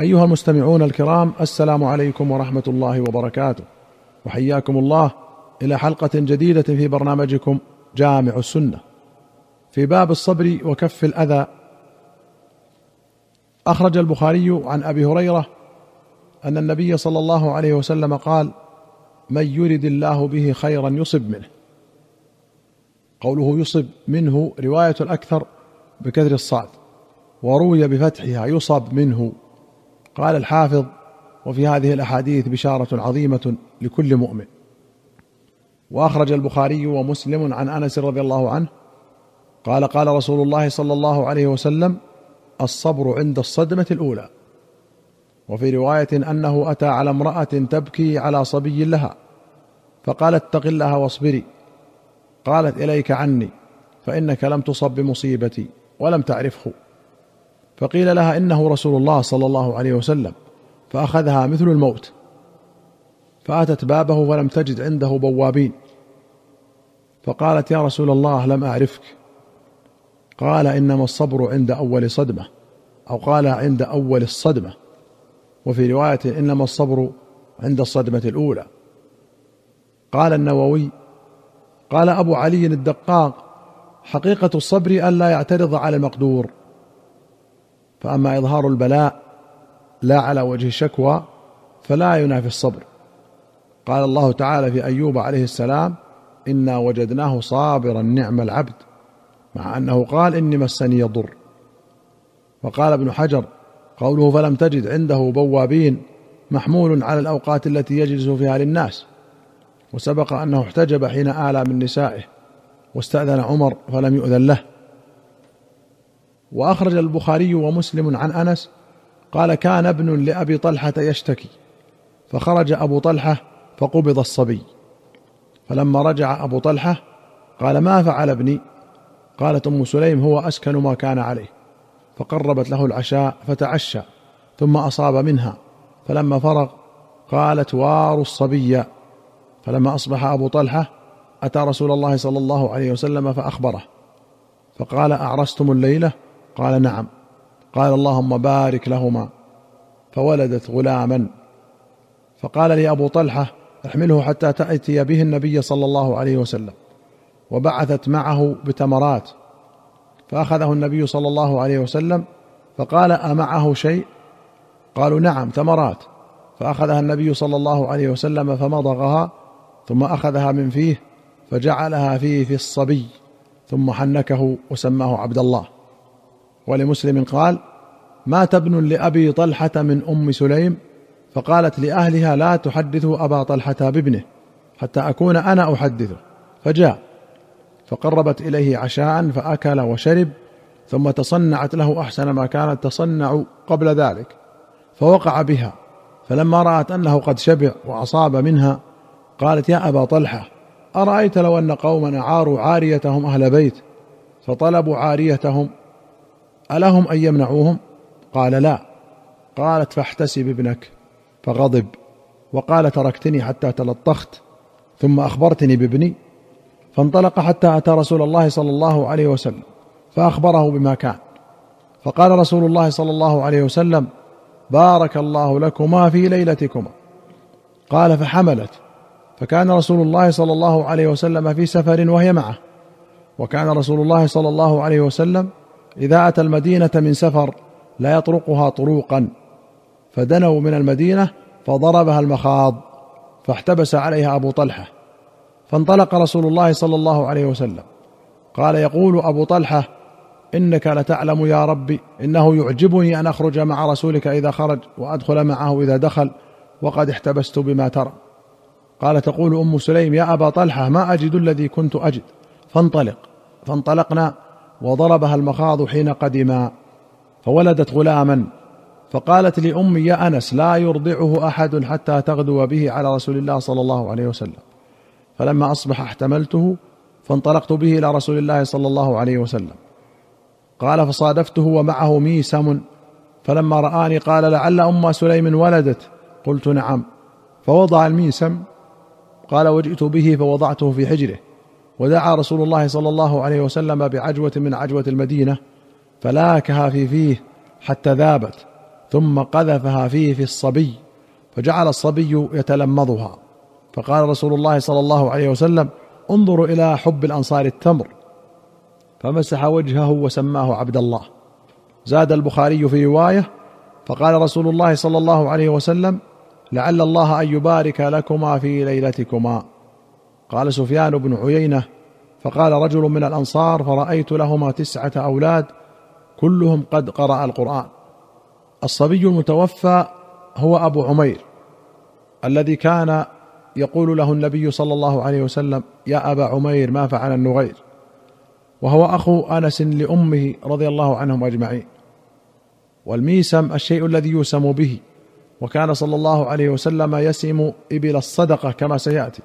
أيها المستمعون الكرام السلام عليكم ورحمة الله وبركاته. وحياكم الله إلى حلقة جديدة في برنامجكم جامع السنة. في باب الصبر وكف الأذى أخرج البخاري عن أبي هريرة أن النبي صلى الله عليه وسلم قال من يرد الله به خيرا يصب منه قوله يصب منه رواية الأكثر بكثر الصاد وروي بفتحها يصب منه. قال الحافظ وفي هذه الأحاديث بشارة عظيمة لكل مؤمن. وأخرج البخاري ومسلم عن أنس رضي الله عنه قال قال رسول الله صلى الله عليه وسلم الصبر عند الصدمة الأولى. وفي رواية أنه أتى على امرأة تبكي على صبي لها. فقال اتق الله واصبري. قالت إليك عني فإنك لم تصب بمصيبتي ولم تعرفه. فقيل لها إنه رسول الله صلى الله عليه وسلم فأخذها مثل الموت. فأتت بابه فلم تجد عنده بوابين. فقالت يا رسول الله لم أعرفك. قال إنما الصبر عند أول صدمة أو قال عند أول الصدمة. وفي رواية إنما الصبر عند الصدمة الأولى. قال النووي قال أبو علي الدقاق حقيقة الصبر الا يعترض على المقدور. فأما إظهار البلاء لا على وجه الشكوى فلا ينافي الصبر. قال الله تعالى في أيوب عليه السلام إنا وجدناه صابرا نعم العبد مع أنه قال إني مسني يضر وقال ابن حجر قوله فلم تجد عنده بوابين محمول على الأوقات التي يجلس فيها للناس. وسبق أنه احتجب حين آلى من نسائه واستأذن عمر فلم يؤذن له. وأخرج البخاري ومسلم عن أنس قال كان ابن لأبي طلحة يشتكي. فخرج أبو طلحة فقبض الصبي. فلما رجع أبو طلحة قال ما فعل ابني؟ قالت أم سليم هو أسكن ما كان عليه. فقربت له العشاء فتعشى ثم أصاب منها. فلما فرغ قالت وار الصبي. فلما أصبح أبو طلحة أتى رسول الله صلى الله عليه وسلم فأخبره فقال أعرستم الليلة؟ قال نعم. قال اللهم بارك لهما. فولدت غلاما. فقال لي أبو طلحة احمله حتى تأتي به النبي صلى الله عليه وسلم. وبعثت معه بتمرات. فأخذه النبي صلى الله عليه وسلم. فقال أمعه شيء؟ قالوا نعم تمرات. فأخذها النبي صلى الله عليه وسلم فمضغها ثم أخذها من فيه فجعلها فيه في الصبي ثم حنكه وسماه عبد الله. ولمسلم قال مات ابن لأبي طلحة من أم سليم فقالت لأهلها لا تحدثوا أبا طلحة بابنه حتى أكون أنا أحدثه. فجاء فقربت إليه عشاء فأكل وشرب ثم تصنعت له أحسن ما كانت تصنع قبل ذلك فوقع بها فلما رأت أنه قد شبع وأصاب منها قالت يا أبا طلحة أرأيت لو أن قوما اعاروا عاريتهم أهل بيت فطلبوا عاريتهم ألهم أن يمنعوهم؟ قال لا. قالت فاحتسب ابنك فغضب. وقال تركتني حتى تلطخت ثم أخبرتني بابني. فانطلق حتى أتى رسول الله صلى الله عليه وسلم فأخبره بما كان. فقال رسول الله صلى الله عليه وسلم بارك الله لكما في ليلتكما. قال فحملت. فكان رسول الله صلى الله عليه وسلم في سفر وهي معه. وكان رسول الله صلى الله عليه وسلم إذا أتى المدينة من سفر لا يطرقها طروقا. فدنوا من المدينة فضربها المخاض فاحتبس عليها أبو طلحة. فانطلق رسول الله صلى الله عليه وسلم. قال يقول أبو طلحة إنك لتعلم يا ربي إنه يعجبني أن أخرج مع رسولك إذا خرج وأدخل معه إذا دخل وقد احتبست بما ترى. قال تقول أم سليم يا أبا طلحة ما أجد الذي كنت أجد. فانطلق. فانطلقنا وضربها المخاض حين قدما فولدت غلاما فقالت لأمي يا أنس لا يرضعه أحد حتى تغدو به على رسول الله صلى الله عليه وسلم. فلما أصبح احتملته فانطلقت به إلى رسول الله صلى الله عليه وسلم. قال فصادفته ومعه ميسم فلما رآني قال لعل أم سليم ولدت. قلت نعم. فوضع الميسم قال وجئت به فوضعته في حجره. ودعا رسول الله صلى الله عليه وسلم بعجوة من عجوة المدينة فلاكها في فيه حتى ذابت ثم قذفها فيه في الصبي فجعل الصبي يتلمضها فقال رسول الله صلى الله عليه وسلم انظروا إلى حب الأنصار التمر. فمسح وجهه وسماه عبد الله. زاد البخاري في رواية فقال رسول الله صلى الله عليه وسلم لعل الله أن يبارك لكما في ليلتكما. قال سفيان بن عيينة فقال رجل من الأنصار فرأيت لهما تسعة أولاد كلهم قد قرأ القرآن. الصبي المتوفى هو أبو عمير الذي كان يقول له النبي صلى الله عليه وسلم يا أبا عمير ما فعل النغير؟ وهو أخو أنس لأمه رضي الله عنهم أجمعين. والميسم الشيء الذي يوسم به وكان صلى الله عليه وسلم يسم إبل الصدقة كما سيأتي.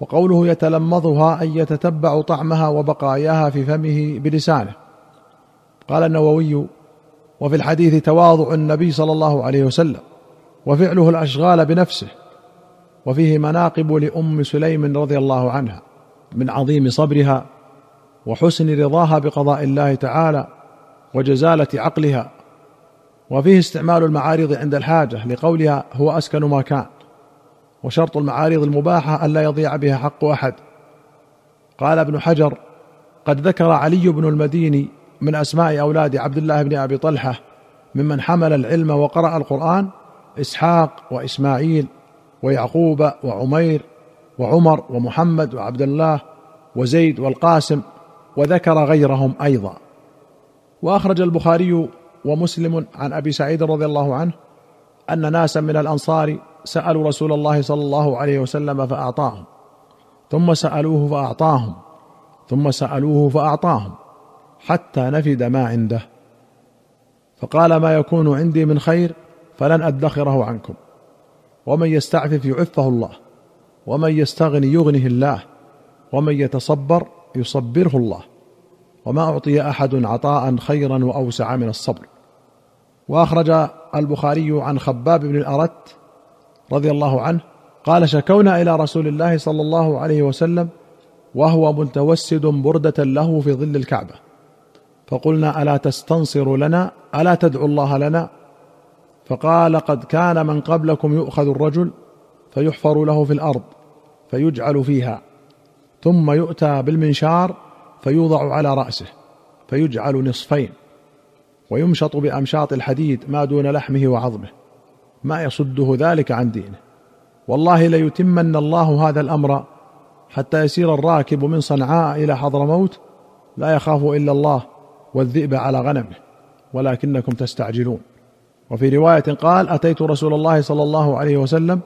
وقوله يتلمضها اي يتتبع طعمها وبقاياها في فمه بلسانه. قال النووي وفي الحديث تواضع النبي صلى الله عليه وسلم وفعله الأشغال بنفسه وفيه مناقب لأم سليم رضي الله عنها من عظيم صبرها وحسن رضاها بقضاء الله تعالى وجزالة عقلها وفيه استعمال المعارض عند الحاجة لقولها هو أسكن ما كان وشرط المعارض المباحة الا يضيع بها حق أحد. قال ابن حجر قد ذكر علي بن المديني من أسماء أولاد عبد الله بن أبي طلحة ممن حمل العلم وقرأ القرآن إسحاق وإسماعيل ويعقوب وعمير وعمر ومحمد وعبد الله وزيد والقاسم وذكر غيرهم أيضا. وأخرج البخاري ومسلم عن أبي سعيد رضي الله عنه أن ناسا من الأنصار سألوا رسول الله صلى الله عليه وسلم فأعطاهم ثم سألوه فأعطاهم ثم سألوه فأعطاهم حتى نفد ما عنده. فقال ما يكون عندي من خير فلن أدخره عنكم ومن يستعفف يعفه الله ومن يستغني يغنه الله ومن يتصبر يصبره الله وما أعطي أحد عطاء خيرا وأوسع من الصبر. وأخرج البخاري عن خباب بن الأرت رضي الله عنه قال شكونا إلى رسول الله صلى الله عليه وسلم وهو متوسد بردة له في ظل الكعبة. فقلنا ألا تستنصر لنا؟ ألا تدعو الله لنا؟ فقال قد كان من قبلكم يؤخذ الرجل فيحفر له في الأرض فيجعل فيها ثم يؤتى بالمنشار فيوضع على رأسه فيجعل نصفين ويمشط بأمشاط الحديد ما دون لحمه وعظمه ما يصده ذلك عن دينه. والله ليتمن الله هذا الأمر حتى يسير الراكب من صنعاء إلى حضرموت لا يخاف إلا الله والذئب على غنمه ولكنكم تستعجلون. وفي رواية قال أتيت رسول الله صلى الله عليه وسلم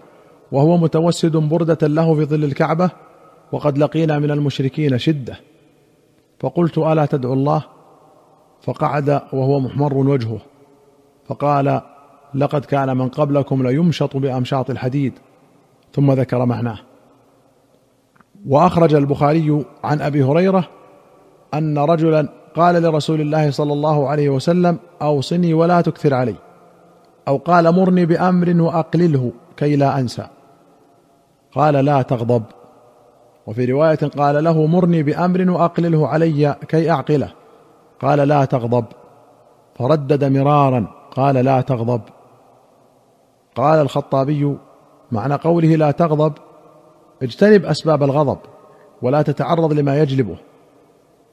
وهو متوسد بردة له في ظل الكعبة وقد لقينا من المشركين شدة. فقلت ألا تدعو الله؟ فقعد وهو محمر وجهه. فقال لقد كان من قبلكم ليمشط بأمشاط الحديد. ثم ذكر معناه. وأخرج البخاري عن أبي هريرة أن رجلا قال لرسول الله صلى الله عليه وسلم أوصني ولا تكثر علي. أو قال مرني بأمر وأقلله كي لا أنسى. قال لا تغضب. وفي رواية قال له مرني بأمر وأقلله علي كي أعقله. قال لا تغضب. فردد مرارا قال لا تغضب. قال الخطابي معنى قوله لا تغضب اجتنب أسباب الغضب ولا تتعرض لما يجلبه.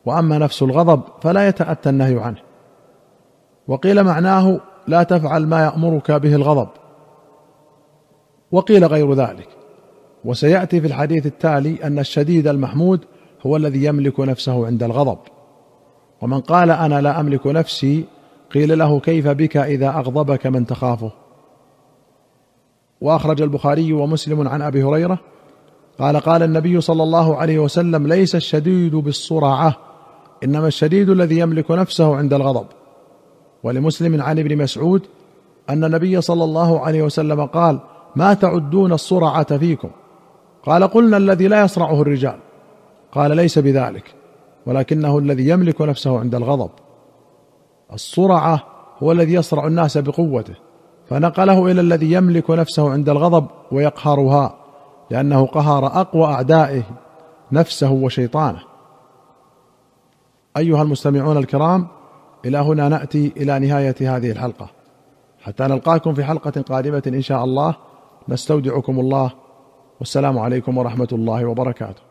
وأما نفس الغضب فلا يتأتى النهي عنه. وقيل معناه لا تفعل ما يأمرك به الغضب. وقيل غير ذلك. وسيأتي في الحديث التالي أن الشديد المحمود هو الذي يملك نفسه عند الغضب. ومن قال أنا لا أملك نفسي قيل له كيف بك إذا أغضبك من تخافه؟ وأخرج البخاري ومسلم عن أبي هريرة قال قال النبي صلى الله عليه وسلم ليس الشديد بالصرعة إنما الشديد الذي يملك نفسه عند الغضب. ولمسلم عن ابن مسعود أن النبي صلى الله عليه وسلم قال ما تعدون الصرعة فيكم؟ قال قلنا الذي لا يصرعه الرجال. قال ليس بذلك. ولكنه الذي يملك نفسه عند الغضب. الصرعه هو الذي يصرع الناس بقوته فنقله إلى الذي يملك نفسه عند الغضب ويقهرها لأنه قهر أقوى أعدائه نفسه وشيطانه. أيها المستمعون الكرام إلى هنا نأتي إلى نهاية هذه الحلقة. حتى نلقاكم في حلقة قادمة إن شاء الله نستودعكم الله والسلام عليكم ورحمة الله وبركاته.